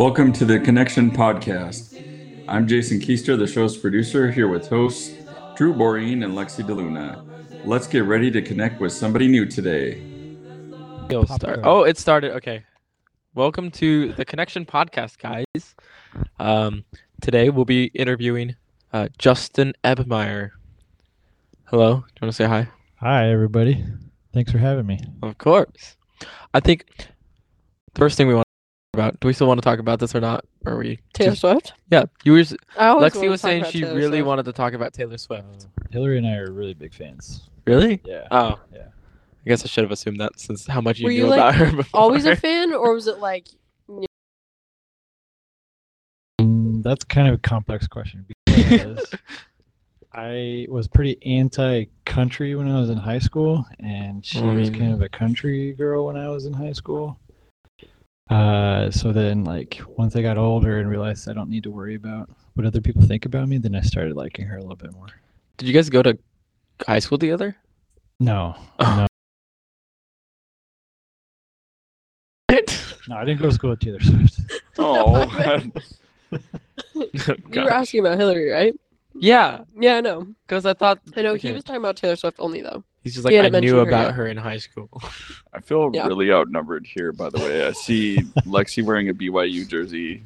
Welcome to the Connection Podcast. I'm Jason Keister, the show's producer, here with hosts Drew Boreen and Lexi DeLuna. Let's get ready to connect with somebody new today. It'll start. Oh, it started. Okay. Welcome to the Connection Podcast, guys. Um, today we'll be interviewing uh, Justin Ebmeyer. Hello. Do you want to say hi? Hi, everybody. Thanks for having me. Of course. I think the first thing we want to talk about. Do we still want to talk about this or not? Or are we Taylor just- Swift. Yeah, you were. s- I always Lexi wanted was talk saying about she Taylor really Swift. wanted to talk about Taylor Swift. Hillary and I are really big fans. Really? Yeah. Oh, Yeah. I guess I should have assumed that since how much you Were knew you, like, about her before. Always a fan, or was it like Mm, that's kind of a complex question because I was pretty anti-country when I was in high school, and she I was mean- kind of a country girl when I was in high school. Uh, so then, like, once I got older and realized I don't need to worry about what other people think about me, then I started liking her a little bit more. Did you guys go to high school together? No, Oh. no, no, I didn't go to school with Taylor Swift. Oh, you were asking about Hillary, right? Yeah, Yeah, I know. because I thought I know Okay. he was talking about Taylor Swift only though. He's just He like I knew mentioned her about yet. her in high school. I feel Yeah. really outnumbered here, by the way. I see Lexi wearing a BYU jersey,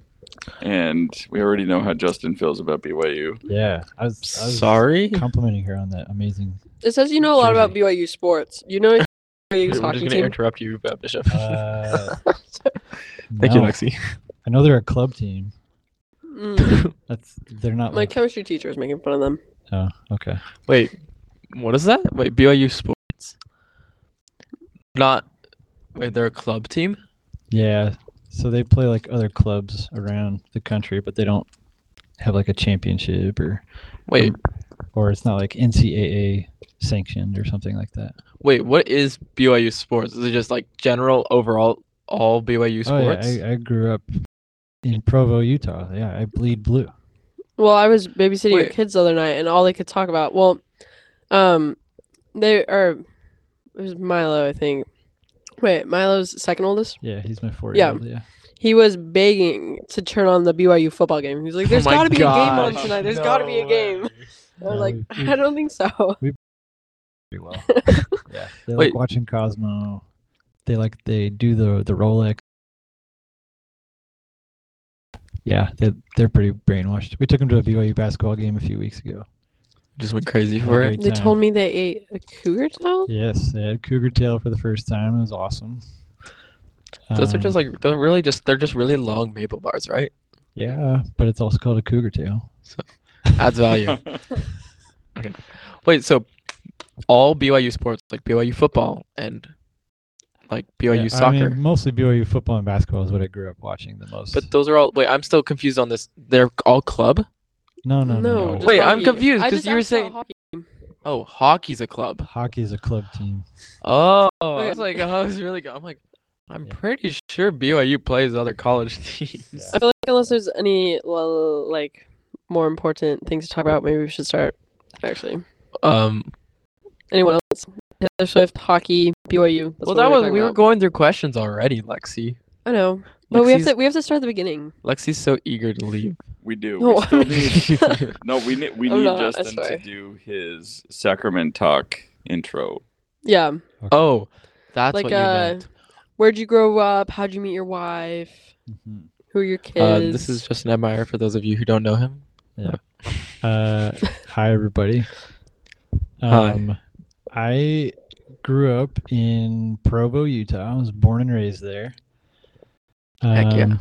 and we already know how Justin feels about BYU. Yeah, I was, I was Sorry. complimenting her on that amazing. It says you know a lot about BYU sports. You know BYU's I'm just gonna team. interrupt you, uh, Bishop. Uh, Thank you, Lexi. I know they're a club team. Mm. That's they're not My like. chemistry teacher is making fun of them. Oh, okay. Wait, what is that? Wait, BYU sports? Not. Wait, they're a club team. Yeah, so they play like other clubs around the country, but they don't have like a championship or Wait, or it's not like NCAA sanctioned or something like that. wait, what is BYU sports? Is it just like general overall all BYU sports? Oh yeah, sports? I, I grew up in Provo, Utah. Yeah, I bleed blue. Well, I was babysitting your kids the other night, and all they could talk about, well, um, they are. It was Milo, I think. Wait, Milo's second oldest. Yeah, he's my four-year-old. Yeah. He was begging to turn on the BYU football game. He's like, Oh "There's my got to be a game on tonight. There's got to be a game." I was No, like, we- we- "I don't think so." pretty well. yeah, they Wait. like watching Cosmo. They like they do the the Rolex. Yeah, they they're pretty brainwashed. We took them to a BYU basketball game a few weeks ago. Just went crazy for it. They told me they ate a cougar tail. Yes, they had cougar tail for the first time. It was awesome. Those are Um, just like they're really just they're just really long maple bars, right? yeah, but it's also called a cougar tail. So adds value. okay. Wait, so all BYU sports like BYU football and like BYU Yeah, soccer. I mean, mostly BYU football and basketball is what I grew up watching the most. But those are all. Wait, I'm still confused on this. They're all club. No, no, no. No, no. just Wait, I'm confused because you were saying- hockey. Oh, hockey's a club. Hockey is a club team. Oh, I was like, I was really. go- I'm like, I'm Yeah. pretty sure BYU plays other college teams. Yeah. I feel like unless there's any well, like more important things to talk about, maybe we should start. Actually, Um. anyone else? Taylor Swift, hockey, BYU. That's well, that we're was talking we were going through questions already, Lexi. I know, but we have to we have to start at the beginning. Lexi's so eager to leave. We do. No, We need, no, we need we I'm need not, Justin to do his sacrament talk intro. Yeah, Oh, that's Like, what you uh, meant. where'd you grow up? How'd you meet your wife? Mhm. Who are your kids? Uh, this is Justin Ebmeyer for those of you who don't know him. Uh, hi everybody. Hi. Um, I grew up in Provo, Utah. I was born and raised there. Heck yeah. Um,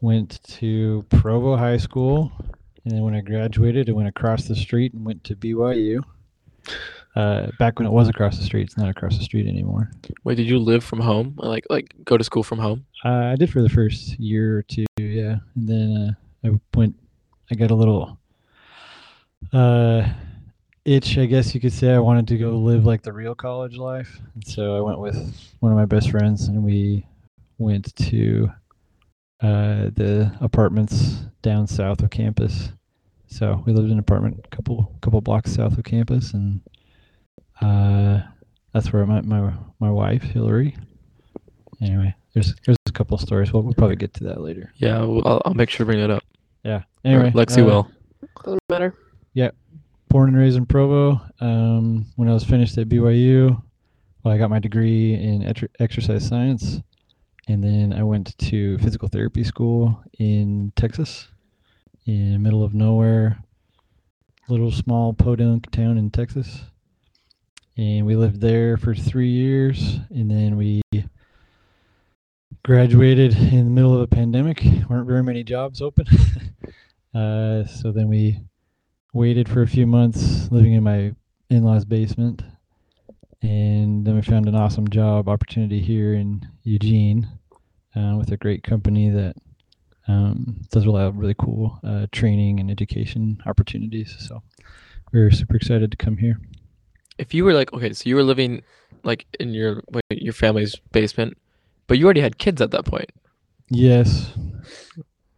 Went to Provo High School, and then when I graduated, I went across the street and went to BYU. Uh, back when it was across the street, it's not across the street anymore. Wait, did you live from home? Like, like go to school from home? Uh, I did for the first year or two, yeah, and then uh, I went. I got a little uh, itch, I guess you could say. I wanted to go live like the real college life, and so I went with one of my best friends, and we went to uh, the apartments down south of campus. So we lived in an apartment a couple couple blocks south of campus, and uh, that's where I met my my wife Hillary. Anyway, there's there's a couple stories. We'll, we'll probably get to that later. Yeah, well, I'll, I'll make sure to bring it up. Yeah. Or Anyway, Lexi uh, will. Doesn't matter. Yeah, born and raised in Provo. Um, when I was finished at BYU, well, I got my degree in etr- exercise science, and then I went to physical therapy school in Texas, in the middle of nowhere, little small podunk town in Texas. And we lived there for three years, and then we graduated in the middle of a pandemic. weren't very many jobs open, uh, so then we waited for a few months living in my in-laws basement and then we found an awesome job opportunity here in eugene with a great company that um, does a lot of really cool uh, training and education opportunities so we are super excited to come here If you were like, okay, so you were living like in your your family's basement, but you already had kids at that point. yes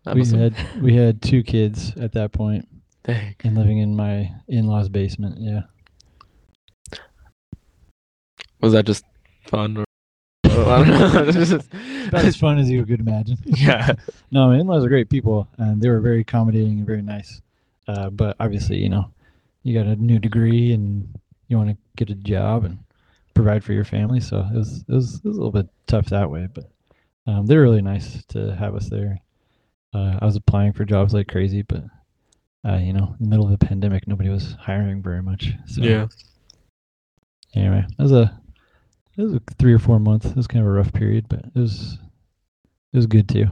That we had we had two kids at that point dang. and living in my in-laws basement yeah Was that just fun or? I don't know. It's just- about as fun as you could imagine yeah. No, my in-laws are great people, and they were very accommodating and very nice. Uh, but obviously, you know, you got a new degree and you want to get a job and provide for your family. So it was it was, it was a little bit tough that way, but um, they were really nice to have us there. Uh, I was applying for jobs like crazy, but uh, you know, in the middle of the pandemic, nobody was hiring very much. So Yeah. Anyway, it was a it was a three or four months. It was kind of a rough period, but it was it was good too.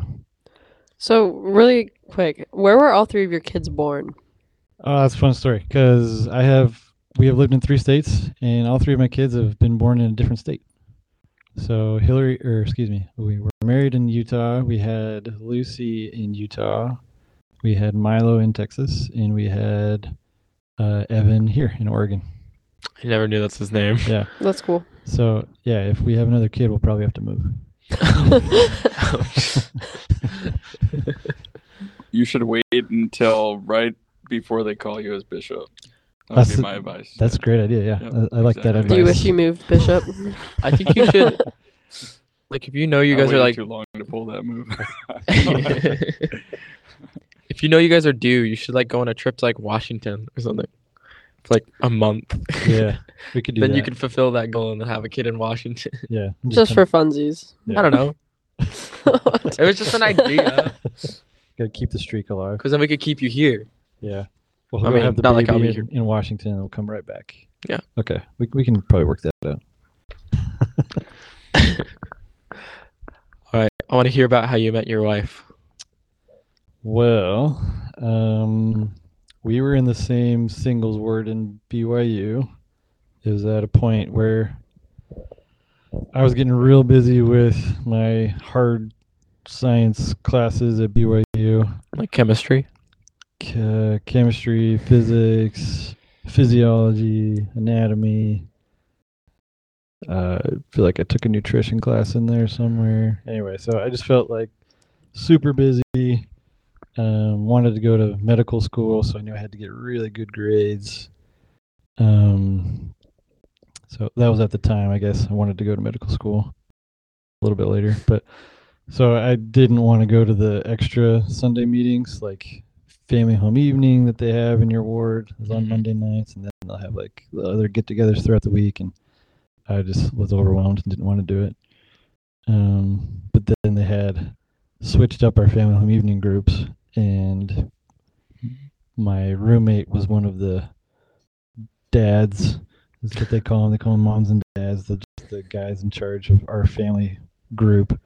So really quick, where were all three of your kids born? Oh, that's a fun story because I have we have lived in three states, and all three of my kids have been born in a different state. So Hillary, or excuse me, we were married in Utah. We had Lucy in Utah. We had Milo in Texas, and we had uh, Evan here in Oregon. I never knew that's his name. Yeah. That's cool. So yeah, if we have another kid, we'll probably have to move. You should wait until right before they call you as bishop. That would That's be my advice. That's a great idea. Yeah, Yep, I, I like that exactly. advice. Do you wish you moved, Bishop? I think you should. Like, if you know you I guys are like, too long to pull that move. if you know you guys are due, you should like go on a trip to like Washington or something for like a month. Yeah, we could do then that. you can fulfill that goal and have a kid in Washington. Yeah, I'm Just kinda- for funsies. Yeah. I don't know. It was just an idea Gotta keep the streak alive. because then we could keep you here. Yeah. Well, I we'll mean, have the not like baby I'll be in, here. in Washington and we'll come right back. Yeah. Okay. We, we can probably work that out. All right, I want to hear about how you met your wife. Well, um, we were in the same singles ward in BYU. It was at a point where I was getting real busy with my hard science classes at BYU. Like chemistry. Ch- chemistry, physics, physiology, anatomy. Uh, I feel like I took a nutrition class in there somewhere. Anyway, so I just felt like super busy. Um, wanted to go to medical school, so I knew I had to get really good grades. Um, so that was at the time, I guess. I wanted to go to medical school a little bit later, but so I didn't want to go to the extra Sunday meetings like family home evening that they have in your ward is on Mhm. Monday nights, and then they'll have like the other get-togethers throughout the week, and I just was overwhelmed and didn't want to do it. Um, but then they had switched up our family home evening groups, and my roommate was one of the dads. That's what they call them. They call them moms and dads. The the guys in charge of our family group.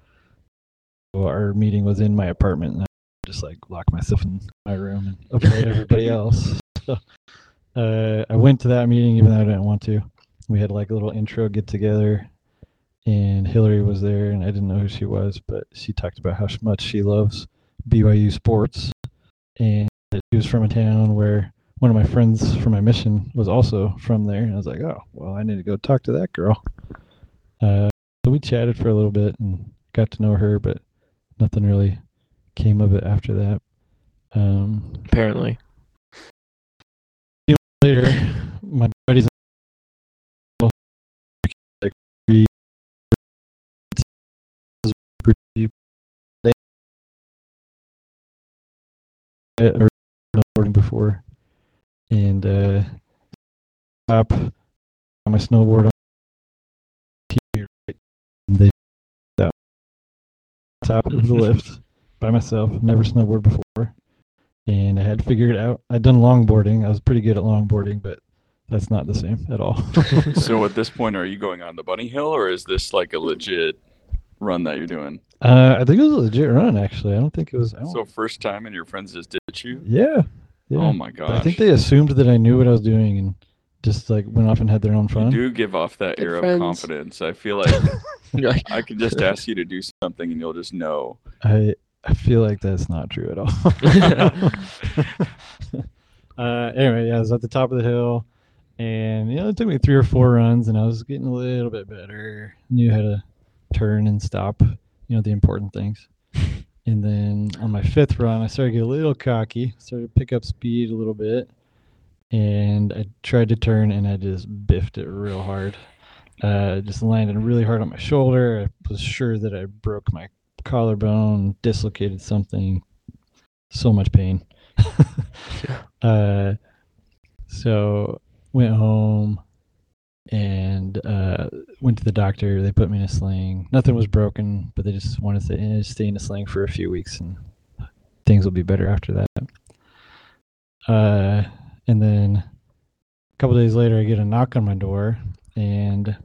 So our meeting was in my apartment, and I just like locked myself in my room and avoid everybody else. So, uh, I went to that meeting even though I didn't want to. We had like a little intro get together, and Hillary was there, and I didn't know who she was, but she talked about how much she loves BYU sports, and she was from a town where one of my friends from my mission was also from there, and I was like, oh, well, I need to go talk to that girl. Uh, so we chatted for a little bit and got to know her, but nothing really came of it after that. Um, Apparently. later, my buddies or snowboarding before, and uh, up on my snowboard on the top of the lift by myself. Never snowboarded before, and I had to figure it out. I'd done longboarding. I was pretty good at longboarding, but that's not the same at all. so at this point, are you going on the bunny hill, or is this like a legit run that you're doing? Uh, I think it was a legit run, actually. I don't think it was. I don't, So first time, and your friends just ditch you? yeah, yeah. Oh my gosh! I think they assumed that I knew what I was doing and just like went off and had their own You fun. do give off that Good air friends. of confidence. I feel like like, I could just ask you to do something, and you'll just know. I I feel like that's not true at all. uh, anyway, yeah, I was at the top of the hill, and you know it took me three or four runs, and I was getting a little bit better. Knew how to turn and stop, you know, the important things. And then on my fifth run, I started to get a little cocky, started to pick up speed a little bit, and I tried to turn, and I just biffed it real hard. Uh, just landed really hard on my shoulder. I was sure that I broke my collarbone, dislocated something. So much pain. uh, so went home and uh, went to the doctor. They put me in a sling. Nothing was broken, but they just wanted to eh, stay in a sling for a few weeks and things will be better after that. Uh, and then a couple days later, I get a knock on my door, and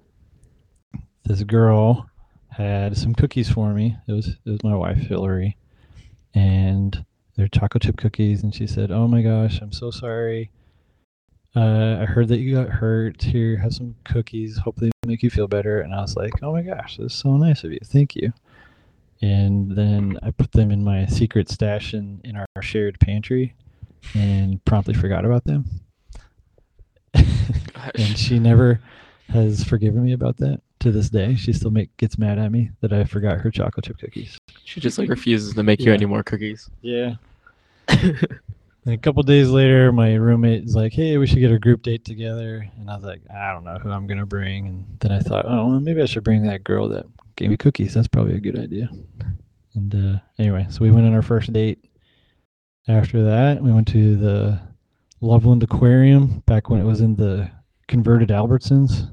this girl had some cookies for me. It was it was my wife Hillary, and they're chocolate chip cookies. And she said, "Oh my gosh, I'm so sorry. Uh, I heard that you got hurt. Here, have some cookies. Hopefully, they make you feel better." And I was like, "Oh my gosh, this is so nice of you. Thank you." And then I put them in my secret stash in, in our shared pantry, and promptly forgot about them. and she never has forgiven me about that to this day. She still make gets mad at me that I forgot her chocolate chip cookies. she just like refuses to make you any more cookies. Yeah. And a couple days later, my roommate is like, "Hey, we should get a group date together." And I was like, "I don't know who I'm gonna bring." And then I thought, "Oh, well, maybe I should bring that girl that gave me cookies. That's probably a good idea." And uh, anyway, so we went on our first date. After that, we went to the Loveland Aquarium back when it was in the converted Albertsons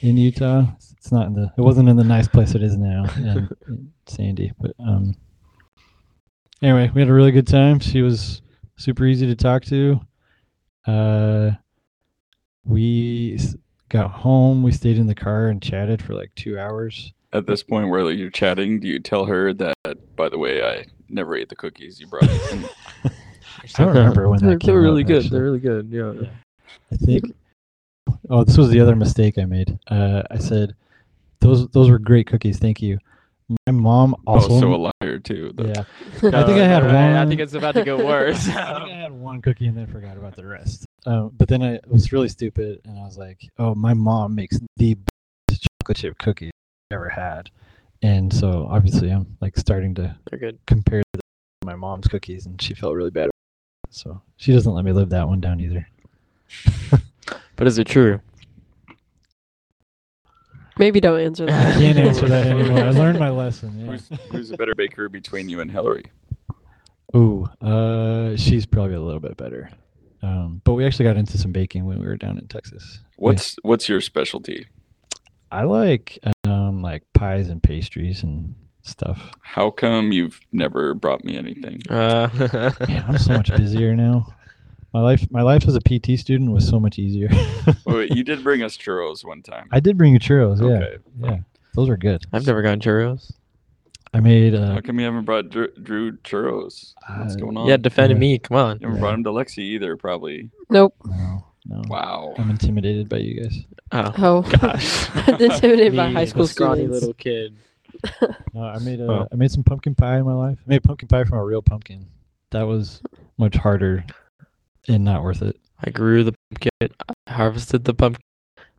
in Utah. It's not in the. It wasn't in the nice place it is now in, in Sandy, but um. Anyway, we had a really good time. She was super easy to talk to. Uh, we got home. We stayed in the car and chatted for like two hours. At this point where you're chatting, do you tell her that, by the way, I never ate the cookies you brought? And I don't remember when They're, came they're really up, good. actually. They're really good. Yeah. Yeah. I think. Oh, this was the other mistake I made. Uh, I said, "Those those were great cookies. Thank you." My mom also. oh, so a liar too. The- yeah, I think I had No, no, I think it's about to get worse. I think I had one cookie and then forgot about the rest. Um, but then I was really stupid and I was like, "Oh, my mom makes the best chocolate chip cookies I've ever had," and so obviously I'm like starting to They're good. compare the, my mom's cookies, and she felt really bad. So she doesn't let me live that one down either. But is it true? Maybe don't answer that. I that. can't answer that anymore. I learned my lesson. Yeah. Who's, who's a better baker between you and Hillary? Ooh, uh, she's probably a little bit better. Um, but we actually got into some baking when we were down in Texas. We- What's what's your specialty? I like um like pies and pastries and stuff. How come you've never brought me anything? Uh, Man, I'm so much busier now. My life, my life as a PT student was so much easier. Oh, wait, you did bring us churros one time. I did bring you churros. Yeah, Okay. yeah, those were good. I've never gotten churros. I made. Uh, How come you haven't brought Drew, Drew churros? What's Uh, going on? Yeah, defending yeah. me. Come on. You haven't Yeah. brought him to Lexi either, probably. Nope. no, no. Wow. I'm intimidated by you guys. Oh, Oh, gosh. intimidated by Me, high school scrawny little kid. No, I made a, Oh. I made some pumpkin pie in my life. I made pumpkin pie from a real pumpkin. That was much harder and not worth it. I grew the pumpkin. I harvested the pumpkin.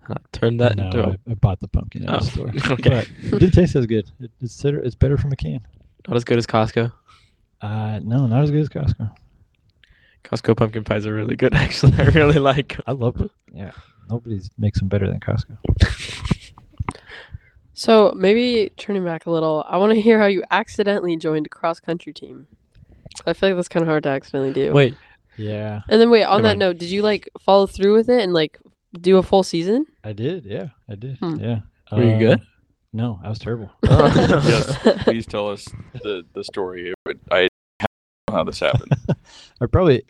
I turned that no, into a I, I bought the pumpkin at Oh, the store. okay. But it did taste as good. It, it's better. It's better from a can. not as good as Costco. Uh, no, not as good as Costco. Costco pumpkin pies are really good. Actually, I really like. I love it. Yeah, nobody makes them better than Costco. So maybe turning back a little, I want to hear how you accidentally joined a cross country team. I feel like that's kind of hard to accidentally do. Wait, Yeah, And then wait, on Never that mind. note, did you like follow through with it and like do a full season? I did. Yeah, I did. Hmm. Yeah. Were you good? No, I was terrible. Yes. Please tell us the, the story. I know how this happened. I probably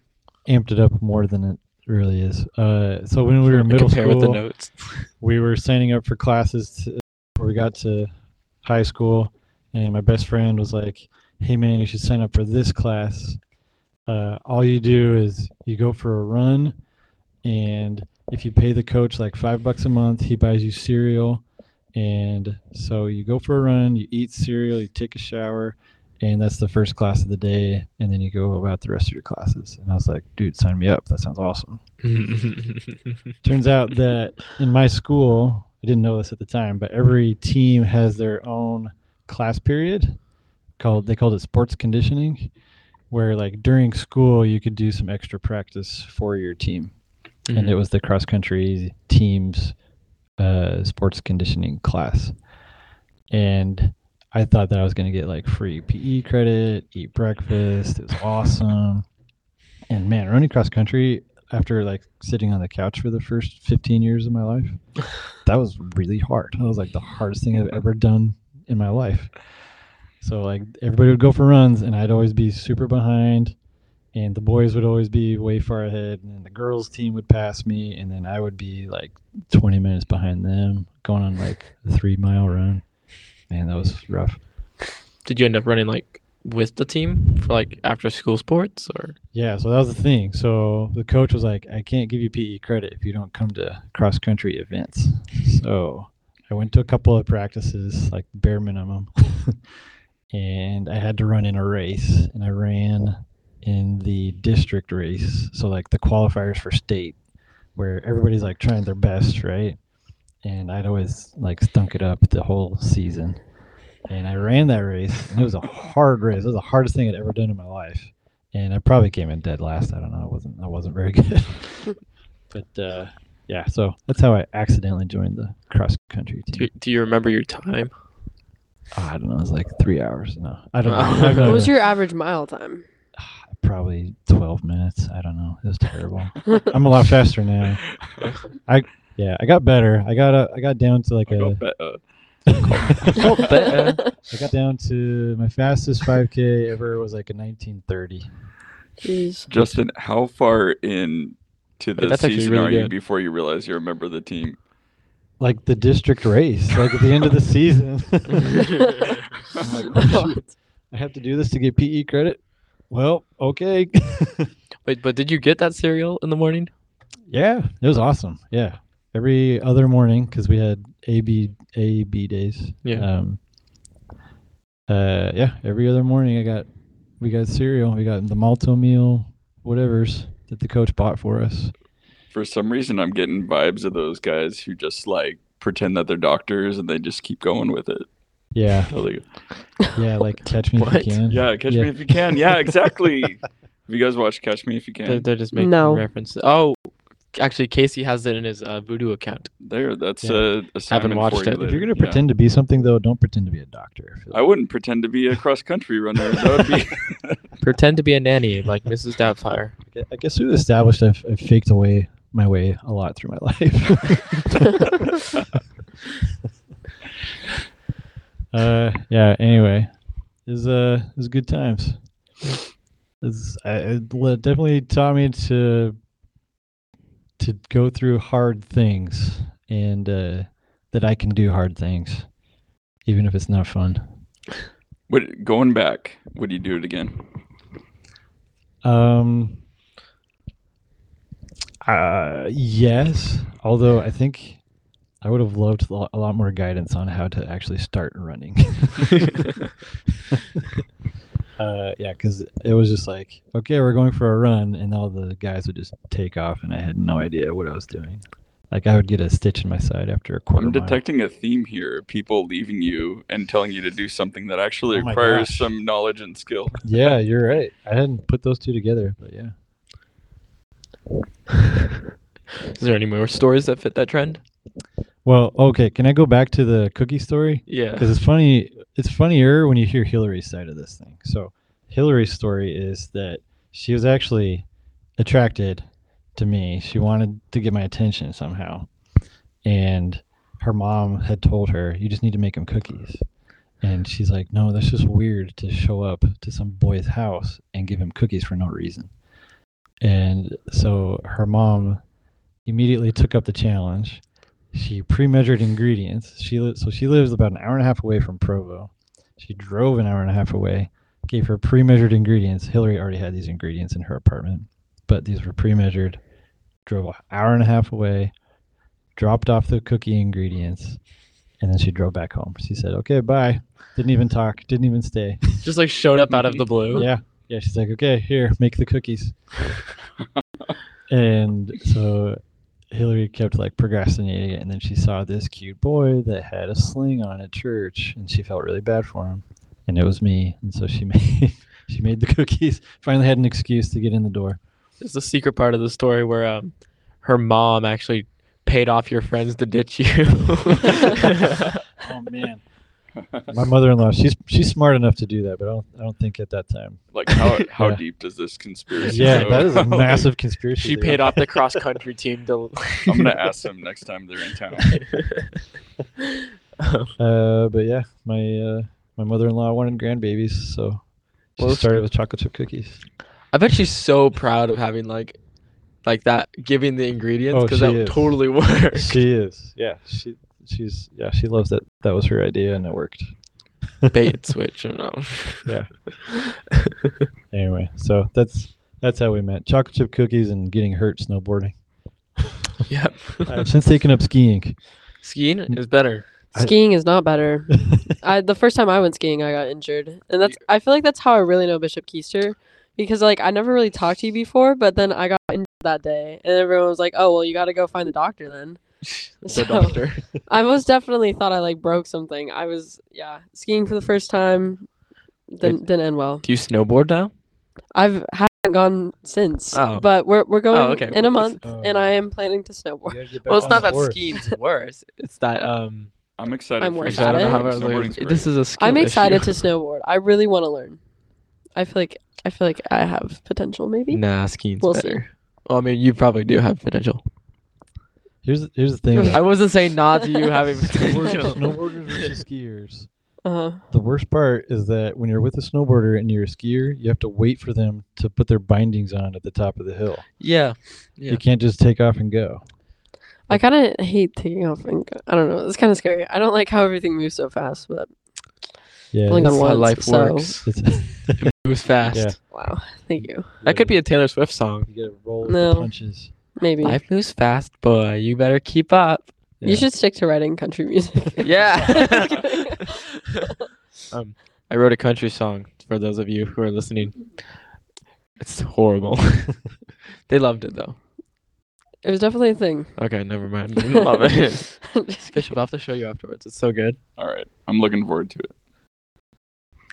amped it up more than it really is. Uh, so when we were in middle compare school, with the notes. we were signing up for classes to, we got to high school, and my best friend was like, "Hey man, you should sign up for this class. Uh, all you do is you go for a run, and if you pay the coach like five bucks a month, he buys you cereal." And so you go for a run, you eat cereal, you take a shower, and that's the first class of the day. And then you go about the rest of your classes. And I was like, dude, sign me up. That sounds awesome. Turns out that in my school, I didn't know this at the time, but every team has their own class period called they called it sports conditioning, where like during school you could do some extra practice for your team, and it was the cross country team's uh, sports conditioning class, and I thought that I was going to get like free PE credit, eat breakfast. It was awesome. And man, running cross country after like sitting on the couch for the first 15 years of my life, that was really hard. That was like the hardest thing I've ever done in my life. So like everybody would go for runs and I'd always be super behind and the boys would always be way far ahead and then the girls team would pass me and then I would be like 20 minutes behind them going on like a 3 mile run. Man, that was rough. Did you end up running like with the team for like after school sports or? Yeah, so that was the thing. So the coach was like, I can't give you PE credit if you don't come to cross country events. So I went to a couple of practices, like bare minimum, and I had to run in a race. And I ran in the district race. So, like the qualifiers for state, where everybody's like trying their best, right? And I'd always like stunk it up the whole season. And I ran that race, and it was a hard race. It was the hardest thing I'd ever done in my life and I probably came in dead last. I don't know. I wasn't. I wasn't very good. but uh, yeah, so that's how I accidentally joined the cross country team. you, do you remember your time? Oh, I don't know. It was like three hours. No, I don't know. I've What was your average mile time? probably twelve minutes? I don't know. It was terrible. I'm a lot faster now. I yeah, I got better. I got a, I got down to like I a. go bet- uh, Go bet. I got down to my fastest 5K ever was like a 1930. Jeez. Justin, how far in to the that's season really are you before you realize you're a member of the team? Like the district race, like at the end of the season. I'm like, "Oh. I have to do this to get PE credit. Well, okay. Wait, but did you get that cereal in the morning? yeah, it was awesome. Yeah, every other morning because we had A B A B days. Yeah. Um. Uh. Yeah. Every other morning, I got we got cereal. We got the Malt-O-Meal, whatever's that the coach bought for us. For some reason, I'm getting vibes of those guys who just like pretend that they're doctors and they just keep going with it. Yeah. So Yeah. Like catch me if you can. yeah, catch Yeah. me if you can. Yeah, exactly. Have you guys watched Catch Me If You They're, Can? they're just making No. references. Oh, actually, Casey has it in his uh, Vudu account. There, that's Yeah. a assignment watched for you it. If you're gonna Yeah. pretend to be something though, don't pretend to be a doctor. I feel I wouldn't pretend to be a cross country runner. That would be. Pretend to be a nanny like Mrs. Doubtfire. I guess we've established I've, I've faked away my way a lot through my life. uh, yeah. Anyway, it was uh, it was good times. It's, I, it definitely taught me to to go through hard things and uh, that I can do hard things, even if it's not fun. Would going back? Would you do it again? Um. Uh, yes. Although I think I would have loved a lot more guidance on how to actually start running. uh, yeah, because it was just like, okay, we're going for a run, and all the guys would just take off, and I had no idea what I was doing. Like I would get a stitch in my side after a quarter I'm mile. detecting a theme here. People leaving you and telling you to do something that actually Oh requires gosh. some knowledge and skill. Yeah, you're right. I hadn't put those two together, but yeah. Is there any more stories that fit that trend? Well, okay. Can I go back to the cookie story? Yeah. because it's funny it's funnier when you hear hillary's side of this thing so Hillary's story is that she was actually attracted to me. She wanted to get my attention somehow. And her mom had told her, You just need to make him cookies. And she's like, No, that's just weird to show up to some boy's house and give him cookies for no reason. And so her mom immediately took up the challenge. She pre-measured ingredients. She li- so she lives about an hour and a half away from Provo. She drove an hour and a half away, gave her pre-measured ingredients. Hillary already had these ingredients in her apartment, but these were pre-measured. Drove an hour and a half away, dropped off the cookie ingredients, and then she drove back home. She said, "Okay, bye." Didn't even talk. Didn't even stay. Just like showed up out of the blue. Yeah, yeah. She's like, "Okay, here, make the cookies." and so Hillary kept like procrastinating it, and then she saw this cute boy that had a sling on at church, and she felt really bad for him, and it was me, and so she made she made the cookies. Finally, had an excuse to get in the door. It's the secret part of the story where um, her mom actually paid off your friends to ditch you. Oh man, my mother-in-law, she's she's smart enough to do that, but I don't I don't think at that time. Like how how Yeah. deep does this conspiracy Yeah, go? that is a massive conspiracy. she theory. paid off the cross country team to. I'm gonna ask them next time they're in town. Uh, but yeah, my uh, my mother-in-law wanted grandbabies, so she Well, that's started with chocolate chip cookies. I bet she's so proud of having like, like that, giving the ingredients Oh, because she that is. totally works. She is, yeah. She she's yeah. She loves that. That was her idea, and it worked. Bait and switch, you know. Yeah. Anyway, so that's that's how we met. Chocolate chip cookies and getting hurt snowboarding. yep. I've since taken up skiing. Skiing mm. is better. I- Skiing is not better. I the first time I went skiing, I got injured, and that's I feel like that's how I really know Bishop Keister, because like I never really talked to you before, but then I got injured that day, and everyone was like, "Oh well, you got to go find the doctor then." The So- doctor. I most definitely thought I like broke something. I was yeah skiing for the first time, didn't didn't end well. Do you snowboard now? I've haven't gone since, Oh. but we're we're going okay. in a Well, month, and I am planning to snowboard. Well, it's not that skiing's worse. It's that um. I'm excited I'm for worse you. I don't at it. how about Snowboarding's like, great. this is a skill I'm excited issue. to snowboard. I really want to learn. I feel like I feel like I have potential. Maybe. Nah, skiing's We'll see. better. Well, I mean, you probably do have potential. Here's here's the thing. I wasn't saying not to you having snowboarders, potential. snowboarders versus skiers. Uh huh. The worst part is that when you're with a snowboarder and you're a skier, you have to wait for them to put their bindings on at the top of the hill. Yeah. Yeah. You can't just take off and go. I kind of hate taking off and go. I don't know. It's kind of scary. I don't like how everything moves so fast. But Yeah, Only That's gone how life so- works. It moves fast. Yeah. wow, thank you. That could be a Taylor Swift song. You gotta roll with No. the punches. Maybe Life moves fast, boy. You better keep up. Yeah. you should stick to writing country music. Yeah. um, I wrote a country song for those of you who are listening. It's horrible. they loved it though. it was definitely a thing. Okay, never mind. I love it. Just. Bishop, I'll have to show you afterwards. It's so good. All right, I'm looking forward to it.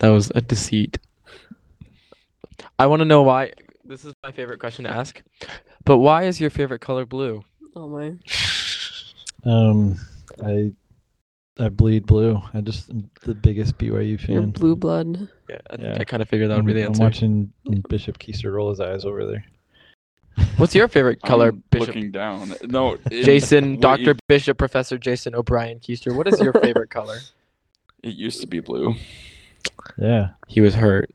That was a deceit. I want to know why. This is my favorite question to ask. But why is your favorite color blue? oh my. Um, I I bleed blue. I just am the biggest BYU fan. You're blue blood. Yeah, I Yeah. I kind of figured that would be the I'm answer. watching Bishop Keister roll his eyes over there. What's your favorite color, I'm Bishop? Looking down. No, it- Jason, what Dr. you- Bishop, Professor Jason O'Brien Keister. What is your favorite color? It used to be blue. Yeah. He was hurt.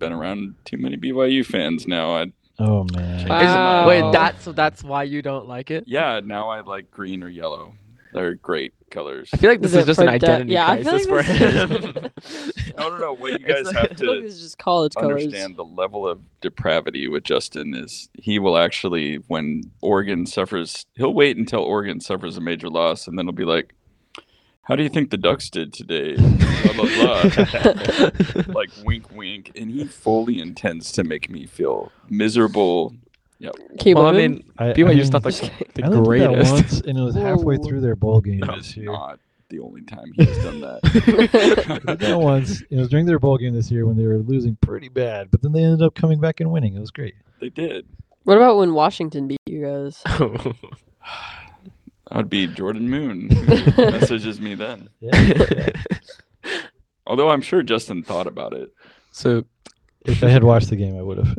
Been around too many BYU fans now. I Oh man. Wow. Wait, that's that's why you don't like it? yeah, now I like green or yellow. They're great colors. I feel like this Is is, just an for de- identity yeah, I feel crisis like for him. I don't know what you guys like- have I feel like to this is just college colors. understand the level of depravity with Justin is he will actually when Oregon suffers he'll wait until Oregon suffers a major loss and then he'll be like how do you think the Ducks did today? blah blah blah. like wink wink and he fully intends to make me feel miserable. Can you well, I believe him? mean, I, I BYU's mean, not Just the, the I lived with that greatest. once, and it was halfway Whoa. through their bowl game No, this it's year. not the only time he's done that. I did that once. It was during their bowl game this year when they were losing pretty bad, but then they ended up coming back and winning. It was great. they did. What about when Washington beat you guys? That would be Jordan Moon messages me then. Yeah. Although I'm sure Justin thought about it. so, if I had watched the game, I would have.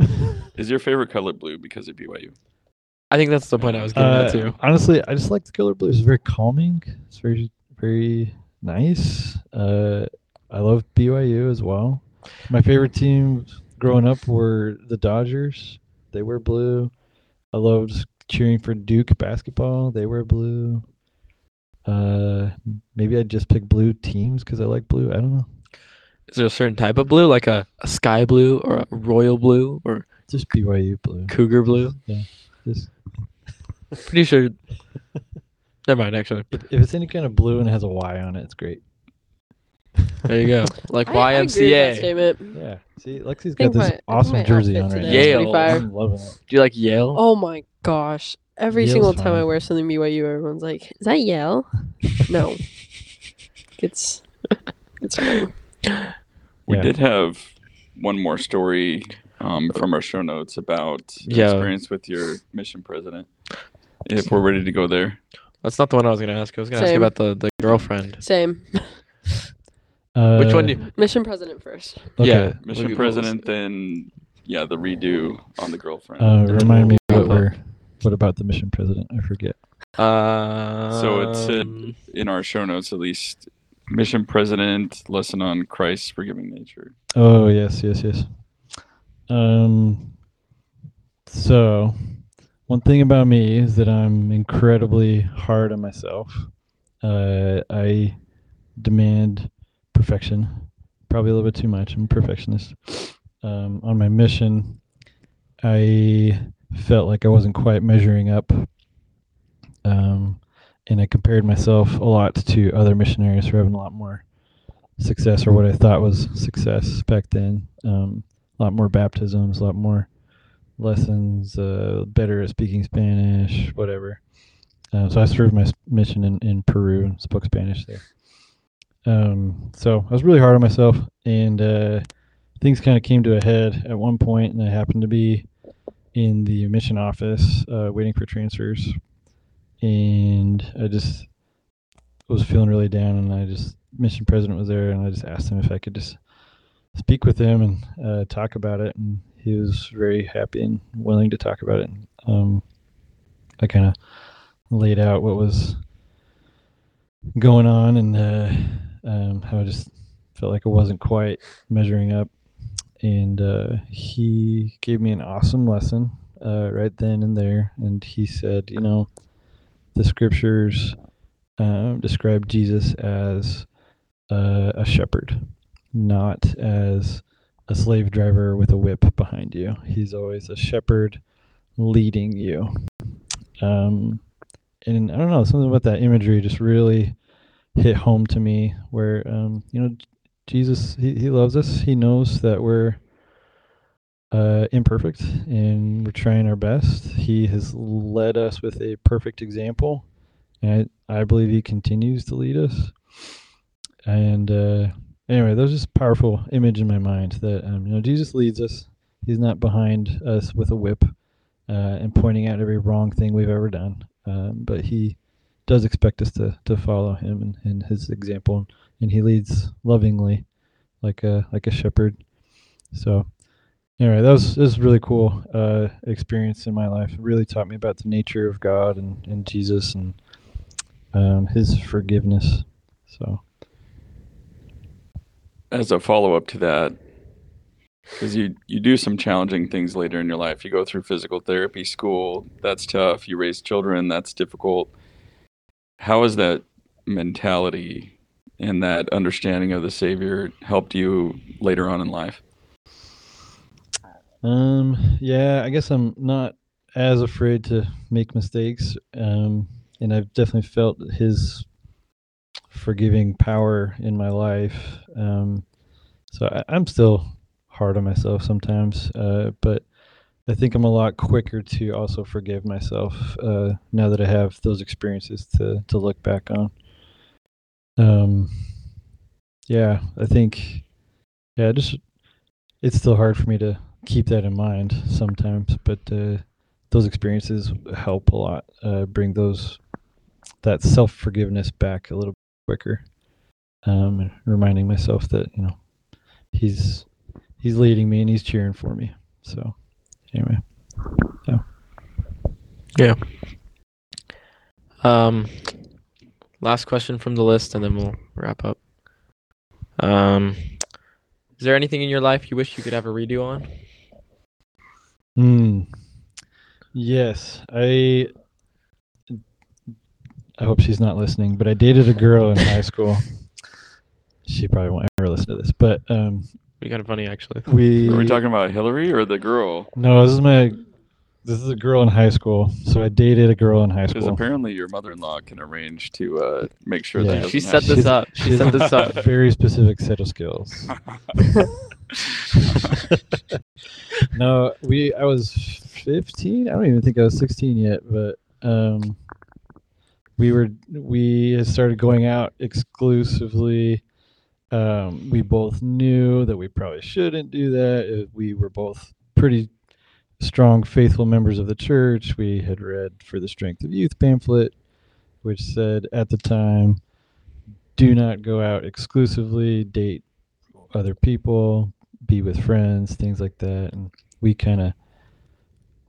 Is your favorite color blue because of BYU? I think that's the point I was getting Uh, at too. honestly, I just like the color blue. It's very calming. It's very very nice. Uh, I love BYU as well. My favorite team growing up were the Dodgers. They wear blue. I loved cheering for Duke basketball. They wear blue. Uh, maybe I'd just pick blue teams because I like blue. I don't know. Is there a certain type of blue, like a, a sky blue or a royal blue or Just BYU blue. cougar blue? Yeah, just Pretty sure. Never mind. Actually, if, if it's any kind of blue and it has a Y on it, it's great. there you go. Like I- I agree with that YMCA. statement. Yeah. See, Lexi's think got this my- awesome jersey on right today now. pretty fire. I'm loving it. Do you like Yale? Oh my gosh. Every Yale's single time I wear something BYU, everyone's like, "Is that Yale?" no, it's it's fine. We Yeah. did have one more story um, from our show notes about your Yeah. experience with your mission president. If we're ready to go there, That's not the one I was gonna ask. I was gonna ask you about the, the girlfriend. Same. Uh, Which one do you? Mission president first. Okay. Yeah. mission What- what was- president, then yeah, the redo on the girlfriend. Uh, remind me what we're. What about the mission president? I forget. Uh, So it's said- in our show notes, at least, mission president lesson on Christ's forgiving nature. Oh yes, yes, yes. Um. So, one thing about me is that I'm incredibly hard on myself. Uh, I demand perfection, probably a little bit too much. I'm a perfectionist. Um, on my mission, I felt like I wasn't quite measuring up. Um, and I compared myself a lot to other missionaries who are having a lot more success or what I thought was success back then. Um, a lot more baptisms, a lot more lessons, uh, better at speaking Spanish, whatever. Uh, so I served my mission in, in Peru and spoke Spanish there. Um, so I was really hard on myself, and uh, things kind of came to a head at one point, and I happened to be in the mission office uh, waiting for transfers, and I just was feeling really down, and I just mission president was there, and I just asked him if I could just speak with him and uh, talk about it, and he was very happy and willing to talk about it. Um, I kind of laid out what was going on and uh, um, how I just felt like I wasn't quite measuring up, and uh, he gave me an awesome lesson uh, right then and there, and he said, you know, the scriptures uh, describe Jesus as uh, a shepherd, not as a slave driver with a whip behind you. He's always a shepherd leading you. Um, and I don't know, something about that imagery just really hit home to me where, um, you know, Jesus, he, he loves us. He knows that we're uh, imperfect and we're trying our best. He has led us with a perfect example. And I, I believe he continues to lead us. And uh, anyway, that was just powerful image in my mind that um, you know Jesus leads us. He's not behind us with a whip uh, and pointing out every wrong thing we've ever done, um, but he does expect us to, to follow him and, and his example, and he leads lovingly, like a like a shepherd. So anyway, that was that was really cool uh, experience in my life. It really taught me about the nature of God and, and Jesus and um, His forgiveness. So. As a follow up to that, because you you do some challenging things later in your life. You go through physical therapy school. That's tough. You raise children. That's difficult. How has that mentality and that understanding of the Savior helped you later on in life? Um, yeah, I guess I'm not as afraid to make mistakes. Um, and I've definitely felt his forgiving power in my life. Um, so I, I'm still hard on myself sometimes, uh, but I think I'm a lot quicker to also forgive myself uh, now that I have those experiences to to look back on. Um, yeah, I think, yeah, just it's still hard for me to keep that in mind sometimes, but uh, those experiences help a lot. Uh, bring those that self forgiveness back a little quicker. Um, and reminding myself that you know he's he's leading me and he's cheering for me. So anyway, Yeah. Um, last question from the list, and then we'll wrap up. Um, is there anything in your life you wish you could have a redo on? Hmm. Yes, I. I hope she's not listening, but I dated a girl in high school. She probably won't ever listen to this, but um, Be kind of funny, actually. we. Are we talking about Hillary or the girl? No, this is my. This is a girl in high school. So I dated a girl in high school. Because school. apparently your mother-in-law can arrange to uh, make sure Yeah. that She set this up. She set this up. a very specific set of skills. no, we. I was fifteen. I don't even think I was sixteen yet, but um, we were. We started going out exclusively. Um, we both knew that we probably shouldn't do that. Uh, We were both pretty strong, faithful members of the church. We had read For the Strength of Youth pamphlet, which said at the time, do not go out exclusively, date other people, be with friends, things like that. And we kind of,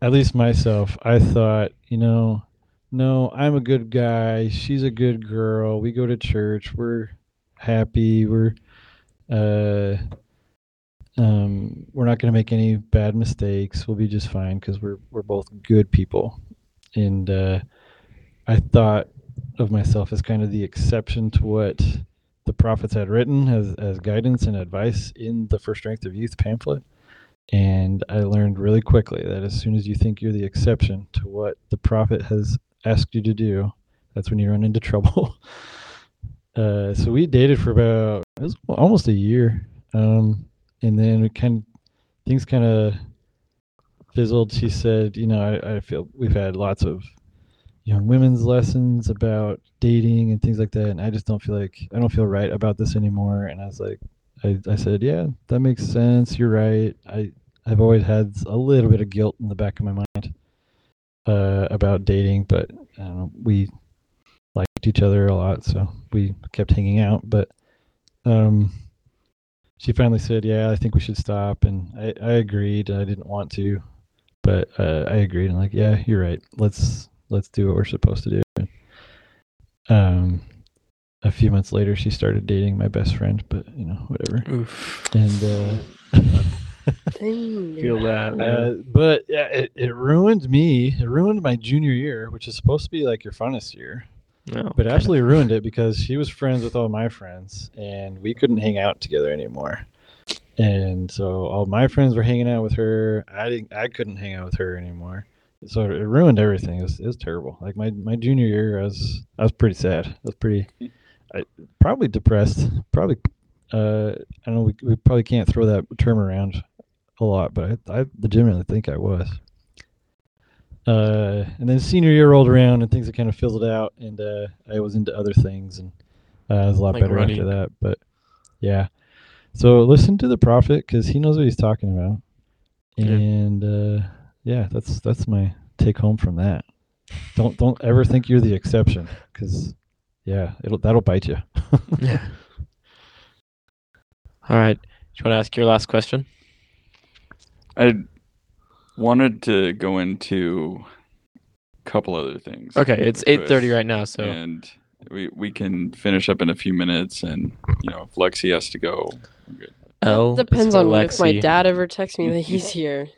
at least myself, I thought, you know, no, I'm a good guy. She's a good girl. We go to church. We're happy. We're, uh, um, we're not going to make any bad mistakes. We'll be just fine because we're we're both good people. And uh, I thought of myself as kind of the exception to what the prophets had written as, as guidance and advice in the First Strength of Youth pamphlet. And I learned really quickly that as soon as you think you're the exception to what the prophet has asked you to do, that's when you run into trouble. uh, so we dated for about it was almost a year, um, and then kind things kind of fizzled. She said, "You know, I, I feel we've had lots of young women's lessons about dating and things like that. And i just don't feel like i don't feel right about this anymore. And i was like i, I said yeah that makes sense. You're right. I i've always had a little bit of guilt in the back of my mind uh, about dating but I we liked each other a lot so we kept hanging out but um she finally said yeah i think we should stop and i, I agreed i didn't want to but uh, i agreed and like yeah you're right let's let's do what we're supposed to do. And, um, a few months later, she started dating my best friend, but you know, whatever. Oof. And uh, Feel that. uh, but yeah, it, it ruined me. It ruined my junior year, which is supposed to be like your funnest year, No, but kinda. actually ruined it because she was friends with all my friends, and we couldn't hang out together anymore. And so all my friends were hanging out with her. I didn't. I couldn't hang out with her anymore. So it ruined everything. It was, it was terrible. Like my, my junior year, I was I was pretty sad. I was pretty, I probably depressed. Probably, uh, I don't know. We, we probably can't throw that term around a lot, but I, I legitimately think I was. Uh, and then senior year rolled around and things had kind of fizzled out, and uh, I was into other things, and uh, I was a lot Like better after that. But yeah, so listen to the prophet because he knows what he's talking about, Yeah. and uh, yeah, that's that's my take home from that. Don't don't ever think you're the exception because yeah, it'll that'll bite you. Yeah. All right. Do you want to ask your last question? I wanted to go into a couple other things. Okay, it's eight thirty right now, so and we we can finish up in a few minutes, and you know if Lexi has to go. L oh, Depends for on if my dad ever texts me that he's here.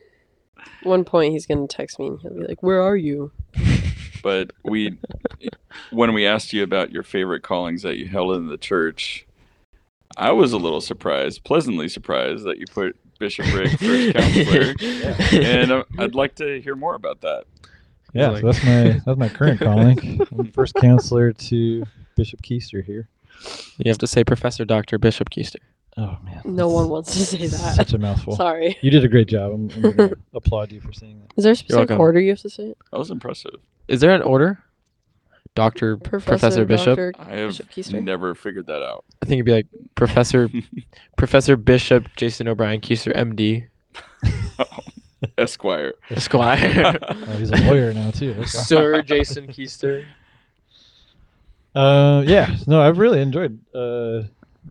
One point he's gonna text me and he'll be like, "Where are you?" But we, when we asked you about your favorite callings that you held in the church, I was a little surprised, pleasantly surprised that you put bishopric first counselor, and uh, I'd like to hear more about that. Yeah, like- so that's my that's my current calling. I'm first counselor to Bishop Keister here. you have to say Professor Doctor Bishop Keister. Oh man, No one wants to say that. Such a mouthful. Sorry. You did a great job. I'm, I'm gonna applaud you for saying that. Is there a specific order you have to say it? That was impressive. Is there an order? Doctor Professor, Bishop. Dr. I have Bishop Keister? never figured that out. I think it'd be like Professor Professor Bishop Jason O'Brien Keister MD Esquire. Esquire. Oh, he's a lawyer now too. Sir Jason Keister. Uh, yeah, no, I've really enjoyed uh,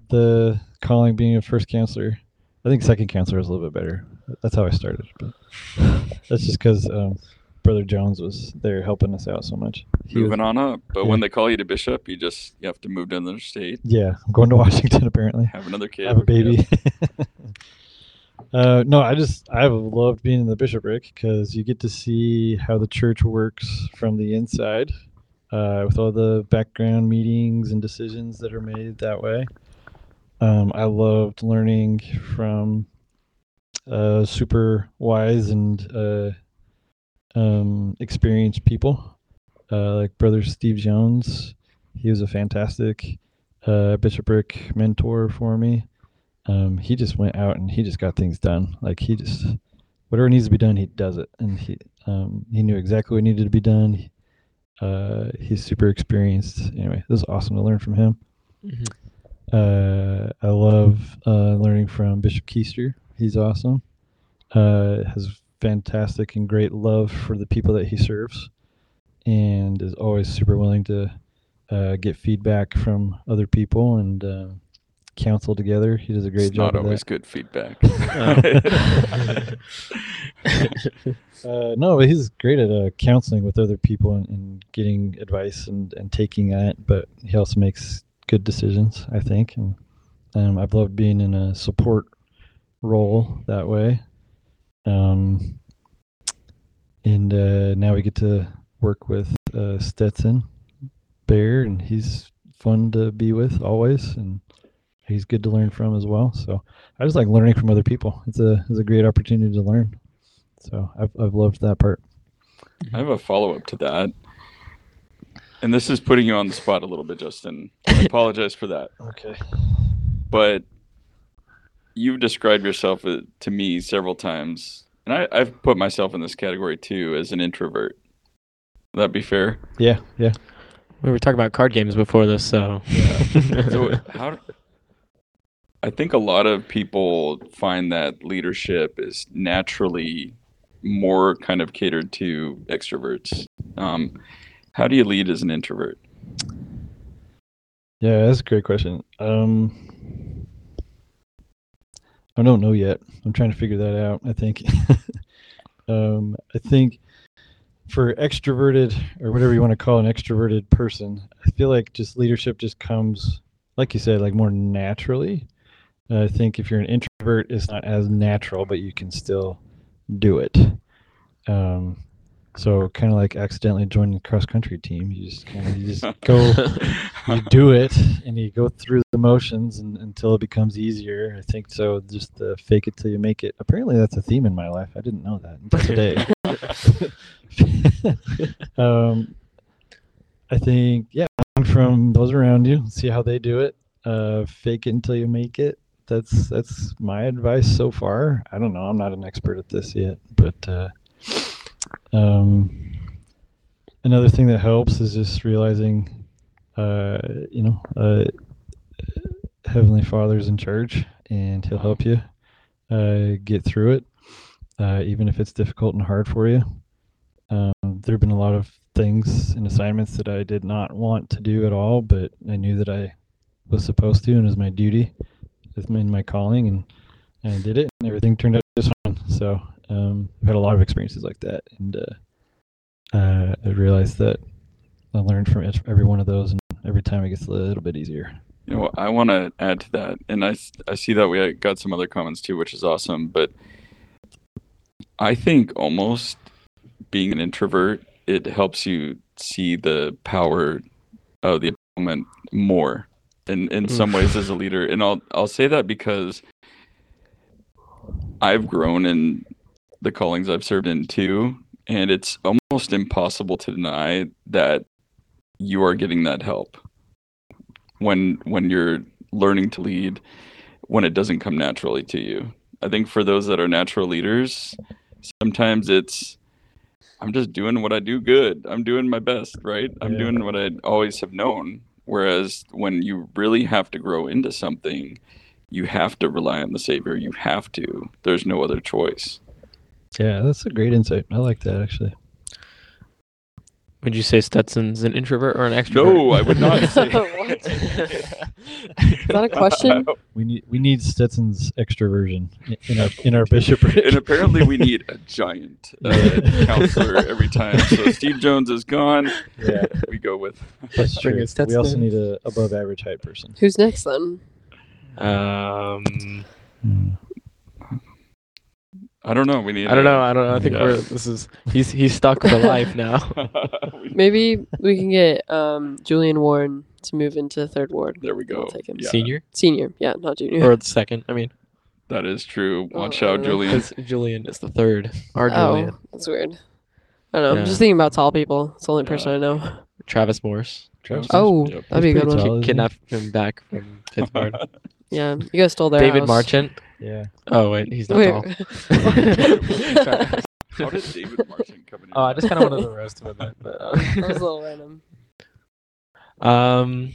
the calling being a first counselor. I think second counselor is a little bit better. That's how I started. But that's just because um, Brother Jones was there helping us out so much. He Moving was, on up. But yeah. when they call you to bishop, you just you have to move to another state. Yeah, I'm going to Washington apparently. Have another kid. Have a baby. uh, no, I just I've loved being in the bishopric because you get to see how the church works from the inside, uh, with all the background meetings and decisions that are made that way. Um, I loved learning from uh, super wise and uh, um, experienced people, uh, like Brother Steve Jones. He was a fantastic uh, bishopric mentor for me. Um, he just went out and he just got things done. Like he just whatever needs to be done, he does it, and he um, he knew exactly what needed to be done. Uh, he's super experienced. Anyway, this is awesome to learn from him. Mm-hmm. Uh, I love uh, learning from Bishop Keister. He's awesome. Uh, has fantastic and great love for the people that he serves, and is always super willing to uh, get feedback from other people and uh, counsel together. He does a great it's job. Not always that. good feedback. uh, no, he's great at uh, counseling with other people and, and, getting advice and, and taking that. But he also makes good decisions, I think. And um, I've loved being in a support role that way. Um, and uh, now we get to work with uh, Stetson Bear, and he's fun to be with always, and he's good to learn from as well. So I just like learning from other people. It's a it's a great opportunity to learn. So I've I've loved that part. I have a follow up to that. And this is putting you on the spot a little bit, Justin. I apologize for that. Okay. But you've described yourself uh, to me several times, and I, I've put myself in this category too as an introvert. Would that be fair? Yeah, yeah. We were talking about card games before this, so. Yeah. so how? I think a lot of people find that leadership is naturally more kind of catered to extroverts. Um, how do you lead as an introvert? Yeah, that's a great question. Um, I don't know yet. I'm trying to figure that out. I think. um, I think for extroverted or whatever you want to call an extroverted person, I feel like just leadership just comes, like you said, like more naturally. I think if you're an introvert, it's not as natural, but you can still do it. Um, so kind of like accidentally joining the cross country team. You just kind of you just go, you do it, and you go through the motions and, until it becomes easier. I think so. Just the fake it till you make it. Apparently, that's a theme in my life. I didn't know that until today. um, I think yeah, from those around you, see how they do it. Uh, fake it until you make it. That's that's my advice so far. I don't know. I'm not an expert at this yet, but. Uh, um, another thing that helps is just realizing, uh, you know, uh, Heavenly Father's in charge, and He'll help you uh, get through it, uh, even if it's difficult and hard for you. Um, there have been a lot of things and assignments that I did not want to do at all, but I knew that I was supposed to, and it was my duty, it's been my calling, and, and I did it, and everything turned out just fine. So um, I've had a lot of experiences like that, and uh, uh, I realized that I learned from every one of those, and every time it gets a little bit easier. You know, I want to add to that, and I I see that we got some other comments too, which is awesome. But I think almost being an introvert, it helps you see the power of the moment more in in some ways as a leader. And I'll I'll say that because I've grown in the callings I've served in too, and it's almost impossible to deny that you are getting that help when when you're learning to lead when it doesn't come naturally to you. I think for those that are natural leaders, sometimes it's I'm just doing what I do good. I'm doing my best, right? I'm yeah. doing what I always have known. Whereas when you really have to grow into something, you have to rely on the Savior. You have to. There's no other choice. Yeah, that's a great insight. I like that actually. Would you say Stetson's an introvert or an extrovert? No, I would not say. What? Is that a question? We need we need Stetson's extroversion i- in our in our bishopric. and apparently, we need a giant uh, counselor every time. So Steve Jones is gone. yeah, We go with. that's Bring true. in Stetson. We also need a above average height person. Who's next then? Um, Hmm. I don't know. We need. I don't know. I don't know. I think Yeah. we're this is he's he's stuck with a life now. Maybe we can get um, Julian Warren to move into third ward. there we go. I'll go. take him. Yeah, Senior Senior, yeah, not junior. or the second? I mean, that is true. Watch Oh, out, Julian. because Julian is the third. Our oh, Julian, that's weird. I don't know. I'm just thinking about tall people. It's the only person I know. Travis Morris. Travis Oh, Yep. that'd be a good pretty one. tall. isn't? Kidnap him back from Pittsburgh. Yeah, you guys stole their David house. Marchant. Yeah. Oh wait, he's not Wait. tall. How did David Martin come in? Oh, I just kind of wanted to roast him a bit. But, uh, that was a little random. um,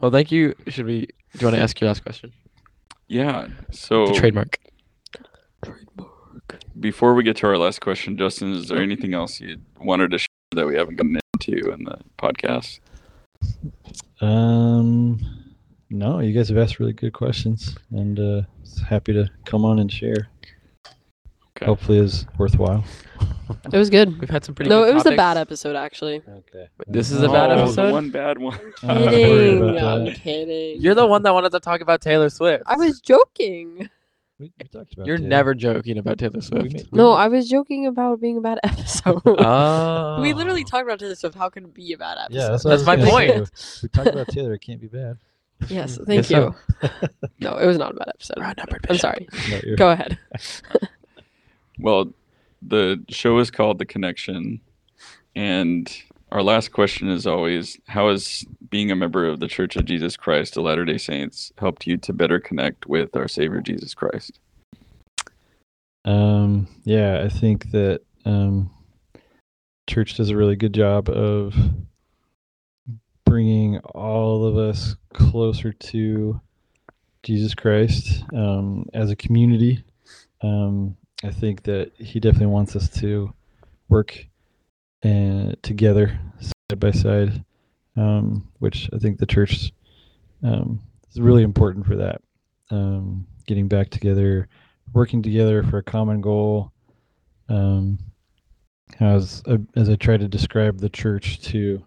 well, thank you. Should we? Do you want to ask your last question? Yeah. So The trademark. before we get to our last question, Justin, is there anything else you wanted to share that we haven't gotten into in the podcast? Um, no, you guys have asked really good questions, and uh, happy to come on and share. Okay. Hopefully, is worthwhile. It was good. We've had some pretty. No, good it was a bad episode actually. Okay. This is a bad Oh, the episode? one bad one. I'm not worried Kidding. about I'm that. kidding. You're the one that wanted to talk about Taylor Swift. I was joking. We, we talked about. You're Taylor. never joking about Taylor We Swift. made- No, I was joking about being a bad episode. Oh. we literally talked about Taylor Swift. How could it be a bad episode? Yeah, that's, what I That's was my gonna point. We talked about Taylor. It can't be bad. Yes, thank Guess you. so. No, it was not a bad episode. We're I'm sorry. Go ahead. Well, the show is called The Connection, and our last question is always: How has being a member of the Church of Jesus Christ of Latter Day Saints helped you to better connect with our Savior Jesus Christ? Um, yeah, I think that um, church does a really good job of bringing all of us closer to Jesus Christ um, as a community. Um, I think that he definitely wants us to work and together side by side, um, which I think the church um, is really important for that. Um, getting back together, working together for a common goal. Um, as uh, as I try to describe the church to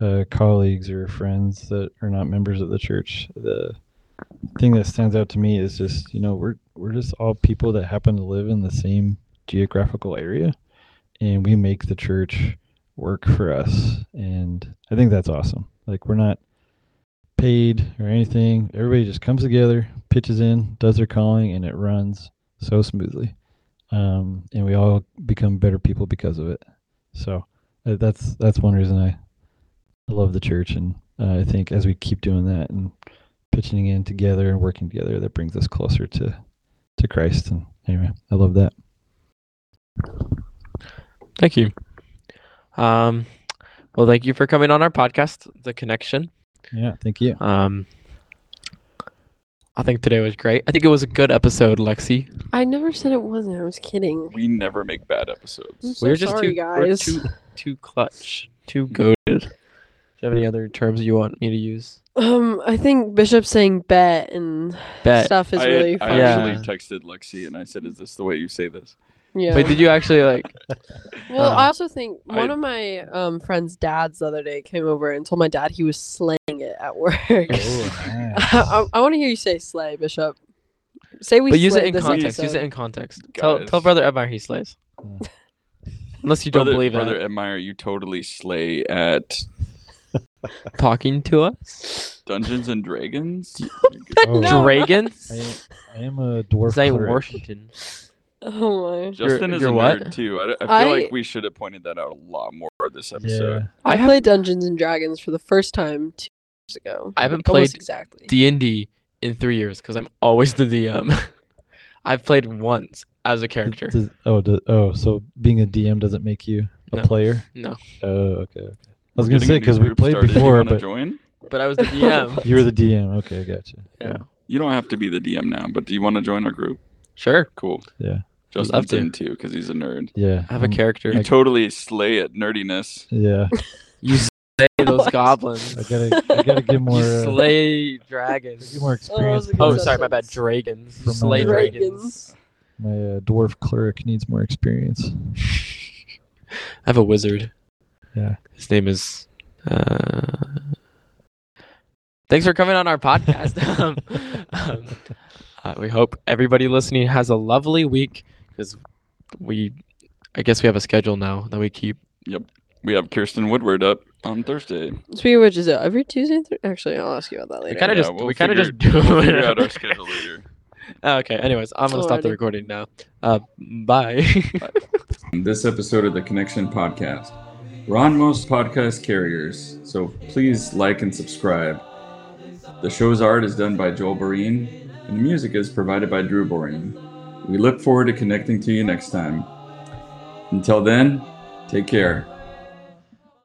uh, colleagues or friends that are not members of the church, the thing that stands out to me is just you know we're we're just all people that happen to live in the same geographical area, and we make the church work for us, and I think that's awesome. Like we're not paid or anything. Everybody just comes together, pitches in, does their calling, and it runs so smoothly. Um, and we all become better people because of it. So uh, that's that's one reason I, I love the church, and uh, I think as we keep doing that and pitching in together and working together, that brings us closer to to Christ. And anyway, I love that. Thank you. Um, well, thank you for coming on our podcast, The Connection. Yeah, thank you. Um, I think today was great. I think it was a good episode, Lexi. I never said it wasn't. I was kidding. We never make bad I'm episodes. so we're just sorry, too, we're guys. too, too clutch, too goaded. Do you have any other terms you want me to use? Um, I think Bishop saying bet and Bet. stuff is I, really I funny. Yeah. actually texted Lexi and I said, "Is this the way you say this?" Yeah. Wait, did you actually like? Well, Uh, I also think I- one of my um friend's dads the other day came over and told my dad he was slaying it at work. Oh, nice. I, I want to hear you say slay, Bishop. Say we. But use it slayed in this context. Use episode. it in context. Tell, Guys. tell brother Ebmeyer he slays. Unless you don't brother, believe brother it. Ebmeyer, you totally slay at Talking to us, Dungeons and Dragons. Oh. Dragons. I, I am a dwarf. Zay cleric. Washington. Oh my! Justin is you're a what? nerd too. I, I feel I- like we should have pointed that out a lot more this episode. Yeah. I, I played Dungeons and Dragons for the first time two years ago. I haven't Almost played exactly. D and D in three years because I'm always the DM. I've played once as a character. Does, oh, do, oh, so being a DM doesn't make you a No. player? No, Oh, okay. okay. I was gonna say because we played started. Before, but join? but I was the DM. you were the DM. Okay, gotcha. yeah, You don't have to be the DM now, but do you want to join our group? sure. Cool. Yeah. Justin's love to. into because he's a nerd. Yeah. I have a I'm- character. You totally slay at nerdiness. Yeah. You slay those goblins. I gotta I gotta get more you uh, slay dragons. get more experience. was a good Oh, sorry, my bad. Dragons. You slay uh, dragons. My uh, dwarf cleric needs more experience. I have a wizard. Yeah. His name is. Uh... Thanks for coming on our podcast. um, um, uh, we hope everybody listening has a lovely week because we, I guess we have a schedule now that we keep. Yep. We have Kirsten Woodward up on Thursday. Speaking of which, is it every Tuesday? and Thur- Actually, I'll ask you about that later. We later. kind of Yeah, just we'll we kind of just do We'll it. figure out our schedule later. okay. Anyways, I'm gonna stop the recording now. Uh, bye. This episode of the Connection Podcast. We're on most podcast carriers, so please like and subscribe. The show's art is done by Joel Boreen, and the music is provided by Drew Boreen. We look forward to connecting to you next time. Until then, take care.